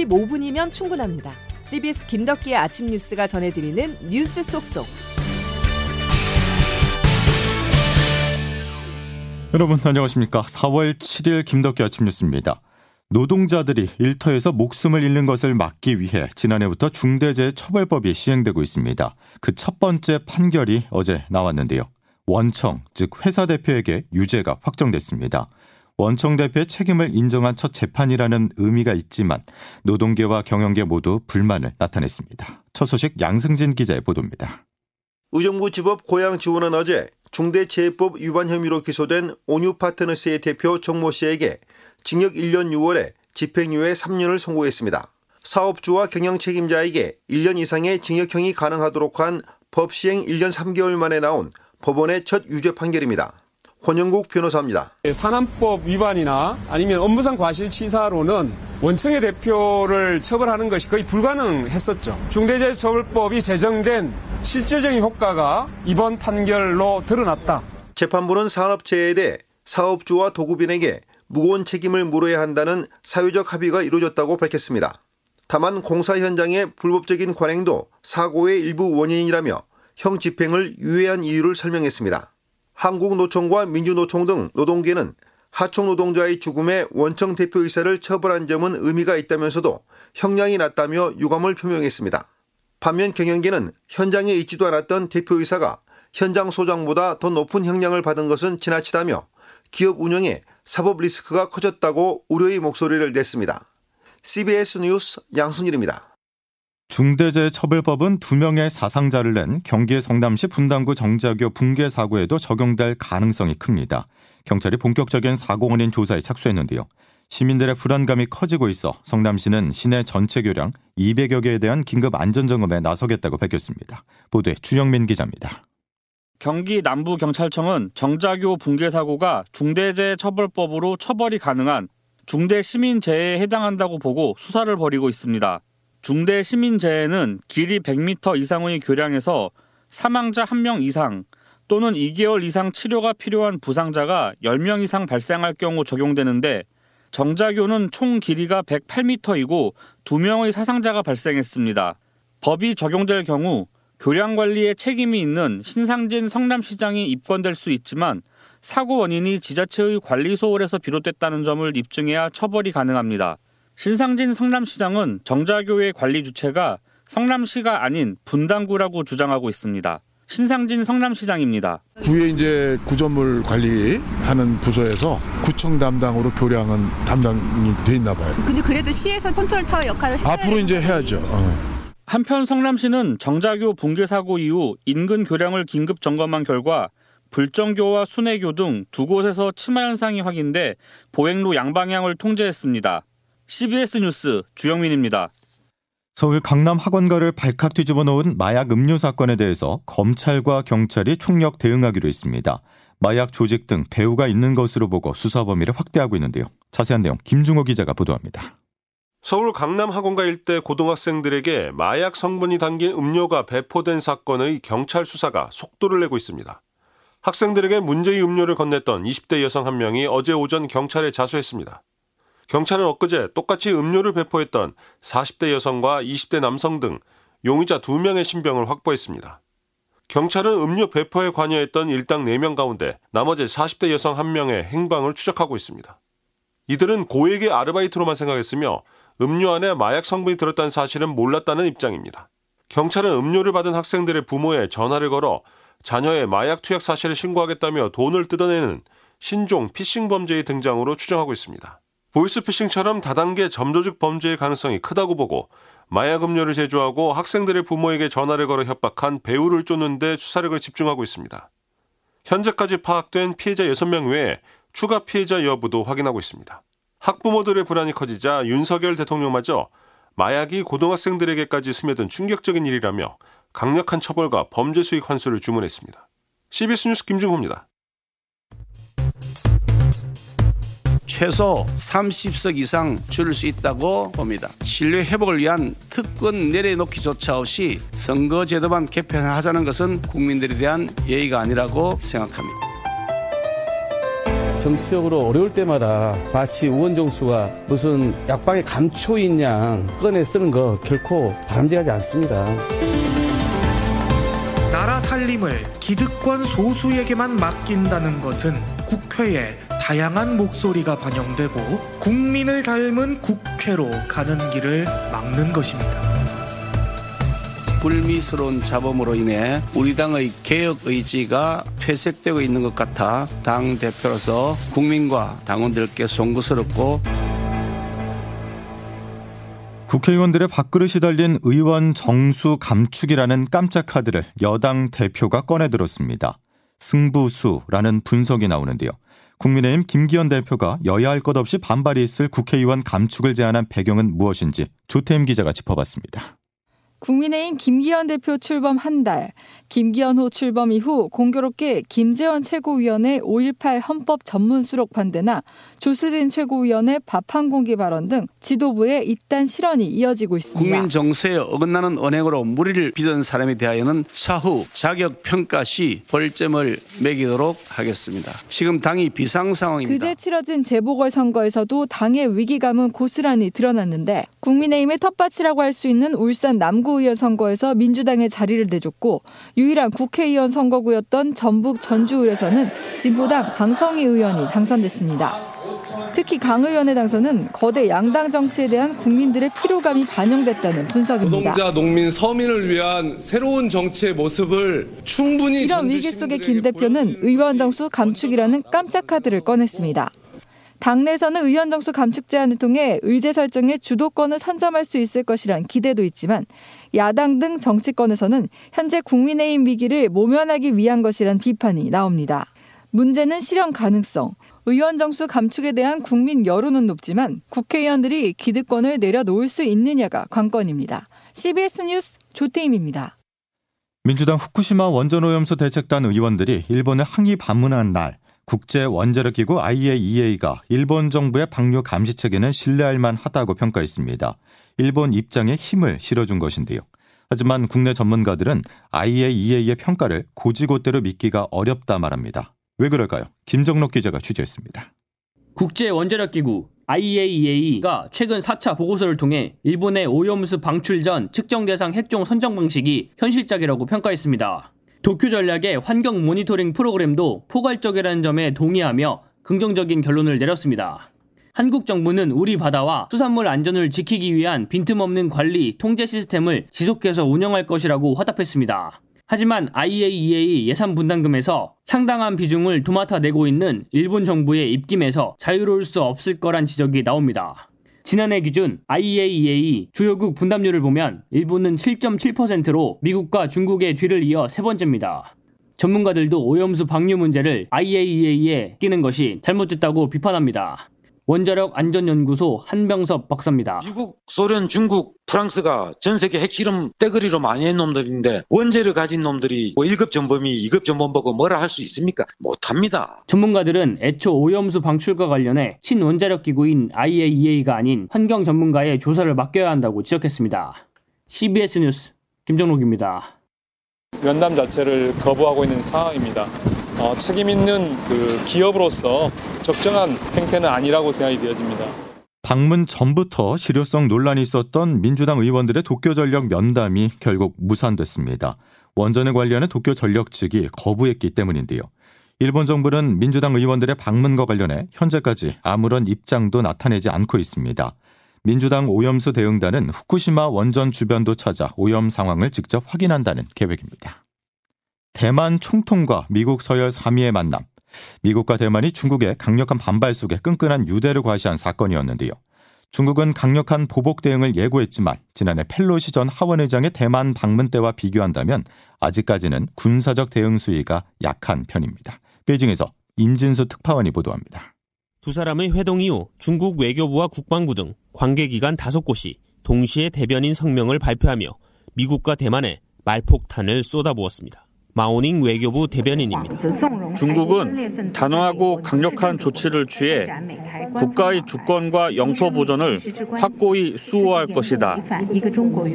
45분이면 충분합니다. CBS 김덕기의 아침 뉴스가 전해드리는 뉴스 속속. 여러분 안녕하십니까? 4월 7일 김덕기 아침 뉴스입니다. 노동자들이 일터에서 목숨을 잃는 것을 막기 위해 지난해부터 중대재해처벌법이 시행되고 있습니다. 그 첫 번째 판결이 어제 나왔는데요. 원청, 즉 회사 대표에게 유죄가 확정됐습니다. 원청 대표의 책임을 인정한 첫 재판이라는 의미가 있지만 노동계와 경영계 모두 불만을 나타냈습니다. 첫 소식 양승진 기자의 보도입니다. 의정부 지법 고양 지원은 어제 중대재해법 위반 혐의로 기소된 온유 파트너스의 대표 정모 씨에게 징역 1년 6월에 집행유예 3년을 선고했습니다. 사업주와 경영 책임자에게 1년 이상의 징역형이 가능하도록 한 법 시행 1년 3개월 만에 나온 법원의 첫 유죄 판결입니다. 권영국 변호사입니다. 산안법 위반이나 아니면 업무상 과실치사로는 원청의 대표를 처벌하는 것이 거의 불가능했었죠. 중대재해처벌법이 제정된 실질적인 효과가 이번 판결로 드러났다. 재판부는 산업재해에 대해 사업주와 도급인에게 무거운 책임을 물어야 한다는 사회적 합의가 이루어졌다고 밝혔습니다. 다만 공사 현장의 불법적인 관행도 사고의 일부 원인이라며 형 집행을 유예한 이유를 설명했습니다. 한국노총과 민주노총 등 노동계는 하청 노동자의 죽음에 원청 대표이사를 처벌한 점은 의미가 있다면서도 형량이 낮다며 유감을 표명했습니다. 반면 경영계는 현장에 있지도 않았던 대표이사가 현장 소장보다 더 높은 형량을 받은 것은 지나치다며 기업 운영에 사법 리스크가 커졌다고 우려의 목소리를 냈습니다. CBS 뉴스 양순일입니다. 중대재해처벌법은 두 명의 사상자를 낸 경기의 성남시 분당구 정자교 붕괴 사고에도 적용될 가능성이 큽니다. 경찰이 본격적인 사고 원인 조사에 착수했는데요. 시민들의 불안감이 커지고 있어 성남시는 시내 전체 교량 200여 개에 대한 긴급 안전점검에 나서겠다고 밝혔습니다. 보도에 주영민 기자입니다. 경기 남부경찰청은 정자교 붕괴 사고가 중대재해처벌법으로 처벌이 가능한 중대 시민재해에 해당한다고 보고 수사를 벌이고 있습니다. 중대 시민재해는 길이 100m 이상의 교량에서 사망자 1명 이상 또는 2개월 이상 치료가 필요한 부상자가 10명 이상 발생할 경우 적용되는데 정자교는 총 길이가 108m이고 2명의 사상자가 발생했습니다. 법이 적용될 경우 교량 관리에 책임이 있는 신상진 성남시장이 입건될 수 있지만 사고 원인이 지자체의 관리 소홀에서 비롯됐다는 점을 입증해야 처벌이 가능합니다. 신상진 성남시장은 정자교의 관리 주체가 성남시가 아닌 분당구라고 주장하고 있습니다. 신상진 성남시장입니다. 구에 이제 구조물 관리하는 부서에서 구청 담당으로 교량은 담당이 돼 있나 봐요. 근데 그래도 시에서 컨트롤 타워 역할을 앞으로 이제 해야죠. 어. 한편 성남시는 정자교 붕괴 사고 이후 인근 교량을 긴급 점검한 결과 불정교와 순회교 등 두 곳에서 치마 현상이 확인돼 보행로 양방향을 통제했습니다. CBS 뉴스 주영민입니다. 서울 강남 학원가를 발칵 뒤집어 놓은 마약 음료 사건에 대해서 검찰과 경찰이 총력 대응하기로 했습니다. 마약 조직 등 배후가 있는 것으로 보고 수사 범위를 확대하고 있는데요. 자세한 내용 김중호 기자가 보도합니다. 서울 강남 학원가 일대 고등학생들에게 마약 성분이 담긴 음료가 배포된 사건의 경찰 수사가 속도를 내고 있습니다. 학생들에게 문제의 음료를 건넸던 20대 여성 한 명이 어제 오전 경찰에 자수했습니다. 경찰은 엊그제 똑같이 음료를 배포했던 40대 여성과 20대 남성 등 용의자 2명의 신병을 확보했습니다. 경찰은 음료 배포에 관여했던 일당 4명 가운데 나머지 40대 여성 1명의 행방을 추적하고 있습니다. 이들은 고액의 아르바이트로만 생각했으며 음료 안에 마약 성분이 들었다는 사실은 몰랐다는 입장입니다. 경찰은 음료를 받은 학생들의 부모에 전화를 걸어 자녀의 마약 투약 사실을 신고하겠다며 돈을 뜯어내는 신종 피싱 범죄의 등장으로 추정하고 있습니다. 보이스피싱처럼 다단계 점조직 범죄의 가능성이 크다고 보고 마약 음료를 제조하고 학생들의 부모에게 전화를 걸어 협박한 배우를 쫓는데 수사력을 집중하고 있습니다. 현재까지 파악된 피해자 6명 외에 추가 피해자 여부도 확인하고 있습니다. 학부모들의 불안이 커지자 윤석열 대통령마저 마약이 고등학생들에게까지 스며든 충격적인 일이라며 강력한 처벌과 범죄 수익 환수를 주문했습니다. CBS 뉴스 김중호입니다. 최소 30석 이상 줄일 수 있다고 봅니다. 신뢰 회복을 위한 특권 내려놓기조차 없이 선거제도만 개편하자는 것은 국민들에 대한 예의가 아니라고 생각합니다. 정치적으로 어려울 때마다 마치 우원정수가 무슨 약방의 감초인 양 꺼내 쓰는 거 결코 바람직하지 않습니다. 나라 살림을 기득권 소수에게만 맡긴다는 것은 국회에 다양한 목소리가 반영되고 국민을 닮은 국회로 가는 길을 막는 것입니다. 불미스러운 잡음으로 인해 우리 당의 개혁 의지가 퇴색되고 있는 것 같아 당 대표로서 국민과 당원들께 송구스럽고 국회의원들의 밥그릇이 달린 의원 정수 감축이라는 깜짝 카드를 여당 대표가 꺼내들었습니다. 승부수라는 분석이 나오는데요. 국민의힘 김기현 대표가 여야 할 것 없이 반발이 있을 국회의원 감축을 제안한 배경은 무엇인지 조태임 기자가 짚어봤습니다. 국민의힘 김기현 대표 출범 한 달, 김기현 호 출범 이후 공교롭게 김재원 최고위원의 5.18 헌법 전문 수록 반대나 조수진 최고위원의 밥한 공기 발언 등 지도부의 잇단 실언이 이어지고 있습니다. 국민 정서에 어긋나는 언행으로 무리를 빚은 사람에 대하여는 차후 자격 평가 시 벌점을 매기도록 하겠습니다. 지금 당이 비상 상황입니다. 그제 치러진 재보궐 선거에서도 당의 위기감은 고스란히 드러났는데 국민의힘의 텃밭이라고 할 수 있는 울산 남구 의원 선거에서 민주당의 자리를 내줬고 유일한 국회의원 선거구였던 전북 전주을에서는 진보당 강성희 의원이 당선됐습니다. 특히 강 의원의 당선은 거대 양당 정치에 대한 국민들의 피로감이 반영됐다는 분석입니다. 노동자, 농민, 서민을 위한 새로운 정치의 모습을 충분히 이런 위기 속에 김 대표는 의원 정수 감축이라는 깜짝 카드를 꺼냈습니다. 당내에서는 의원 정수 감축 제안을 통해 의제 설정의 주도권을 선점할 수 있을 것이란 기대도 있지만 야당 등 정치권에서는 현재 국민의힘 위기를 모면하기 위한 것이란 비판이 나옵니다. 문제는 실현 가능성. 의원 정수 감축에 대한 국민 여론은 높지만 국회의원들이 기득권을 내려놓을 수 있느냐가 관건입니다. CBS 뉴스 조태임입니다. 민주당 후쿠시마 원전오염수 대책단 의원들이 일본에 항의 방문한 날 국제 원자력 기구 IAEA가 일본 정부의 방류 감시 체계는 신뢰할 만하다고 평가했습니다. 일본 입장에 힘을 실어준 것인데요. 하지만 국내 전문가들은 IAEA의 평가를 고지고대로 믿기가 어렵다 말합니다. 왜 그럴까요? 김정록 기자가 취재했습니다. 국제 원자력 기구 IAEA가 최근 4차 보고서를 통해 일본의 오염수 방출 전 측정 대상 핵종 선정 방식이 현실적이라고 평가했습니다. 도쿄 전략의 환경 모니터링 프로그램도 포괄적이라는 점에 동의하며 긍정적인 결론을 내렸습니다. 한국 정부는 우리 바다와 수산물 안전을 지키기 위한 빈틈없는 관리, 통제 시스템을 지속해서 운영할 것이라고 화답했습니다. 하지만 IAEA 예산 분담금에서 상당한 비중을 도맡아 내고 있는 일본 정부의 입김에서 자유로울 수 없을 거란 지적이 나옵니다. 지난해 기준 IAEA 주요국 분담률을 보면 일본은 7.7%로 미국과 중국의 뒤를 이어 세 번째입니다. 전문가들도 오염수 방류 문제를 IAEA에 끼는 것이 잘못됐다고 비판합니다. 원자력 안전연구소 한병섭 박사입니다. 미국, 소련, 중국, 프랑스가 전 세계 핵실험 떼거리로 많이 한 놈들인데 원재를 가진 놈들이 뭐 1급 전범이 2급 전범 보고 뭐라 할 수 있습니까? 못합니다. 전문가들은 애초 오염수 방출과 관련해 친원자력 기구인 IAEA가 아닌 환경 전문가의 조사를 맡겨야 한다고 지적했습니다. CBS 뉴스 김정록입니다. 면담 자체를 거부하고 있는 상황입니다. 어, 책임 있는 그 기업으로서 적정한 행태는 아니라고 생각이 되어집니다. 방문 전부터 실효성 논란이 있었던 민주당 의원들의 도쿄 전력 면담이 결국 무산됐습니다. 원전에 관련해 도쿄 전력 측이 거부했기 때문인데요. 일본 정부는 민주당 의원들의 방문과 관련해 현재까지 아무런 입장도 나타내지 않고 있습니다. 민주당 오염수 대응단은 후쿠시마 원전 주변도 찾아 오염 상황을 직접 확인한다는 계획입니다. 대만 총통과 미국 서열 3위의 만남. 미국과 대만이 중국의 강력한 반발 속에 끈끈한 유대를 과시한 사건이었는데요. 중국은 강력한 보복 대응을 예고했지만 지난해 펠로시 전 하원의장의 대만 방문 때와 비교한다면 아직까지는 군사적 대응 수위가 약한 편입니다. 베이징에서 임진수 특파원이 보도합니다. 두 사람의 회동 이후 중국 외교부와 국방부 등 관계기관 다섯 곳이 동시에 대변인 성명을 발표하며 미국과 대만에 말폭탄을 쏟아부었습니다. 마오닝 외교부 대변인입니다. 중국은 단호하고 강력한 조치를 취해 국가의 주권과 영토 보존을 확고히 수호할 것이다.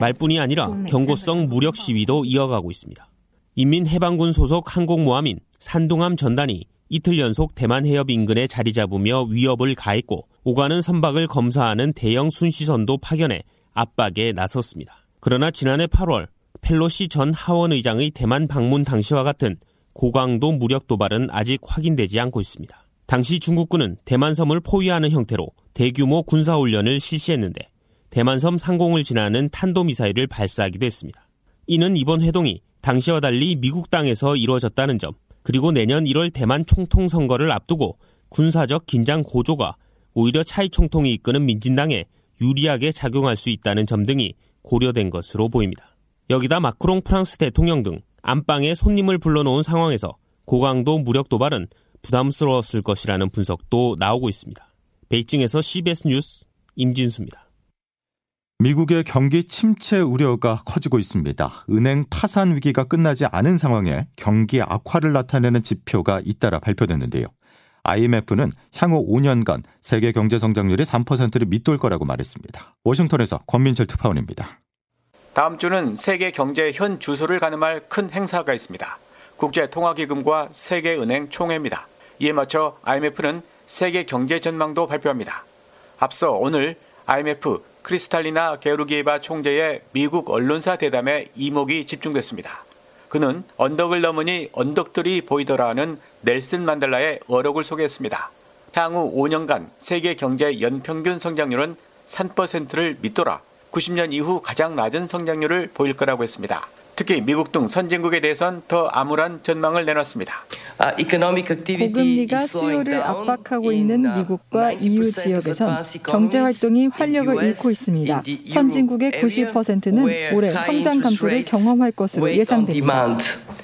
말뿐이 아니라 경고성 무력 시위도 이어가고 있습니다. 인민해방군 소속 항공모함인 산동함 전단이 이틀 연속 대만 해협 인근에 자리 잡으며 위협을 가했고 오가는 선박을 검사하는 대형 순시선도 파견해 압박에 나섰습니다. 그러나 지난해 8월 펠로시 전 하원 의장의 대만 방문 당시와 같은 고강도 무력 도발은 아직 확인되지 않고 있습니다. 당시 중국군은 대만섬을 포위하는 형태로 대규모 군사훈련을 실시했는데 대만섬 상공을 지나는 탄도미사일을 발사하기도 했습니다. 이는 이번 회동이 당시와 달리 미국 땅에서 이루어졌다는 점, 그리고 내년 1월 대만 총통 선거를 앞두고 군사적 긴장 고조가 오히려 차이 총통이 이끄는 민진당에 유리하게 작용할 수 있다는 점 등이 고려된 것으로 보입니다. 여기다 마크롱 프랑스 대통령 등 안방에 손님을 불러놓은 상황에서 고강도 무력 도발은 부담스러웠을 것이라는 분석도 나오고 있습니다. 베이징에서 CBS 뉴스 임진수입니다. 미국의 경기 침체 우려가 커지고 있습니다. 은행 파산 위기가 끝나지 않은 상황에 경기 악화를 나타내는 지표가 잇따라 발표됐는데요. IMF는 향후 5년간 세계 경제 성장률이 3%를 밑돌 거라고 말했습니다. 워싱턴에서 권민철 특파원입니다. 다음 주는 세계 경제 현 주소를 가늠할 큰 행사가 있습니다. 국제통화기금과 세계은행 총회입니다. 이에 맞춰 IMF는 세계 경제 전망도 발표합니다. 앞서 오늘 IMF 크리스탈리나 게르기에바 총재의 미국 언론사 대담에 이목이 집중됐습니다. 그는 언덕을 넘으니 언덕들이 보이더라는 넬슨 만델라의 어록을 소개했습니다. 향후 5년간 세계 경제 연평균 성장률은 3%를 밑돌아 90년 이후 가장 낮은 성장률을 보일 거라고 했습니다. 특히 미국 등 선진국에 대해선 더 암울한 전망을 내놨습니다. 고금리가 수요를 압박하고 있는 미국과 EU 지역에선 경제 활동이 활력을 잃고 있습니다. 선진국의 90%는 올해 성장 감소를 경험할 것으로 예상됩니다.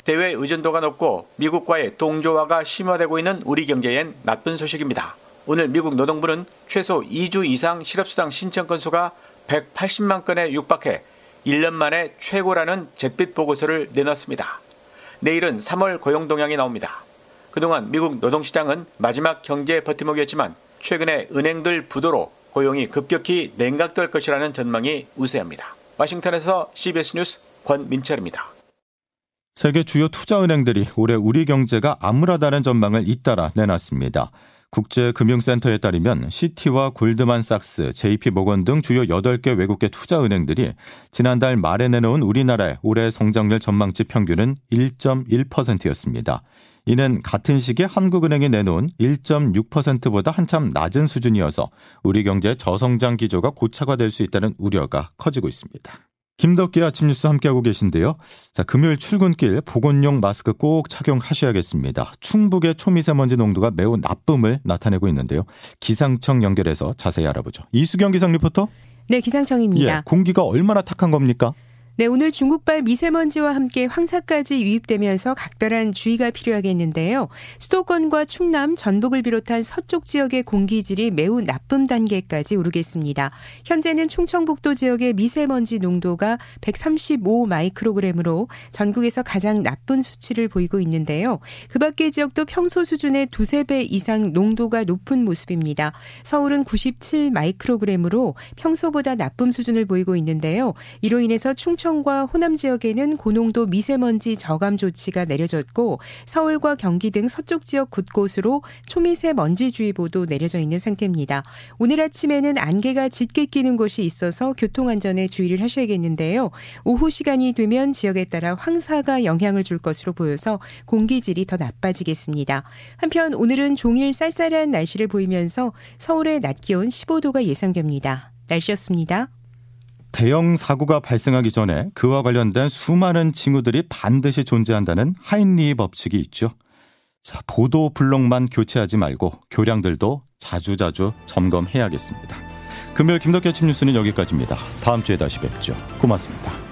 대외 의존도가 높고 미국과의 동조화가 심화되고 있는 우리 경제엔 나쁜 소식입니다. 오늘 미국 노동부는 최소 2주 이상 실업수당 신청 건수가 180만 건에 육박해 1년 만에 최고라는 잿빛 보고서를 내놨습니다. 내일은 3월 고용 동향이 나옵니다. 그동안 미국 노동시장은 마지막 경제 버팀목이었지만 최근에 은행들 부도로 고용이 급격히 냉각될 것이라는 전망이 우세합니다. 와싱턴에서 CBS 뉴스 권민철입니다. 세계 주요 투자은행들이 올해 우리 경제가 암울하다는 전망을 잇따라 내놨습니다. 국제금융센터에 따르면 시티와 골드만삭스, JP모건 등 주요 8개 외국계 투자은행들이 지난달 말에 내놓은 우리나라의 올해 성장률 전망치 평균은 1.1%였습니다. 이는 같은 시기에 한국은행이 내놓은 1.6%보다 한참 낮은 수준이어서 우리 경제 저성장 기조가 고착화될 수 있다는 우려가 커지고 있습니다. 김덕기 아침 뉴스 함께하고 계신데요. 자, 금요일 출근길 보건용 마스크 꼭 착용하셔야겠습니다. 충북의 초미세먼지 농도가 매우 나쁨을 나타내고 있는데요. 기상청 연결해서 자세히 알아보죠. 이수경 기상 리포터. 네, 기상청입니다. 예, 공기가 얼마나 탁한 겁니까? 네, 오늘 중국발 미세먼지와 함께 황사까지 유입되면서 각별한 주의가 필요하겠는데요. 수도권과 충남, 전북을 비롯한 서쪽 지역의 공기질이 매우 나쁨 단계까지 오르겠습니다. 현재는 충청북도 지역의 미세먼지 농도가 135 마이크로그램으로 전국에서 가장 나쁜 수치를 보이고 있는데요. 그 밖의 지역도 평소 수준의 두세 배 이상 농도가 높은 모습입니다. 서울은 97 마이크로그램으로 평소보다 나쁨 수준을 보이고 있는데요. 이로 인해서 충청 충청과 호남 지역에는 고농도 미세먼지 저감 조치가 내려졌고 서울과 경기 등 서쪽 지역 곳곳으로 초미세 먼지주의보도 내려져 있는 상태입니다. 오늘 아침에는 안개가 짙게 끼는 곳이 있어서 교통안전에 주의를 하셔야겠는데요. 오후 시간이 되면 지역에 따라 황사가 영향을 줄 것으로 보여서 공기질이 더 나빠지겠습니다. 한편 오늘은 종일 쌀쌀한 날씨를 보이면서 서울의 낮 기온 15도가 예상됩니다. 날씨였습니다. 대형 사고가 발생하기 전에 그와 관련된 수많은 징후들이 반드시 존재한다는 하인리 법칙이 있죠. 자, 보도 블록만 교체하지 말고 교량들도 자주자주 점검해야겠습니다. 금요일 김덕기 아침 뉴스는 여기까지입니다. 다음 주에 다시 뵙죠. 고맙습니다.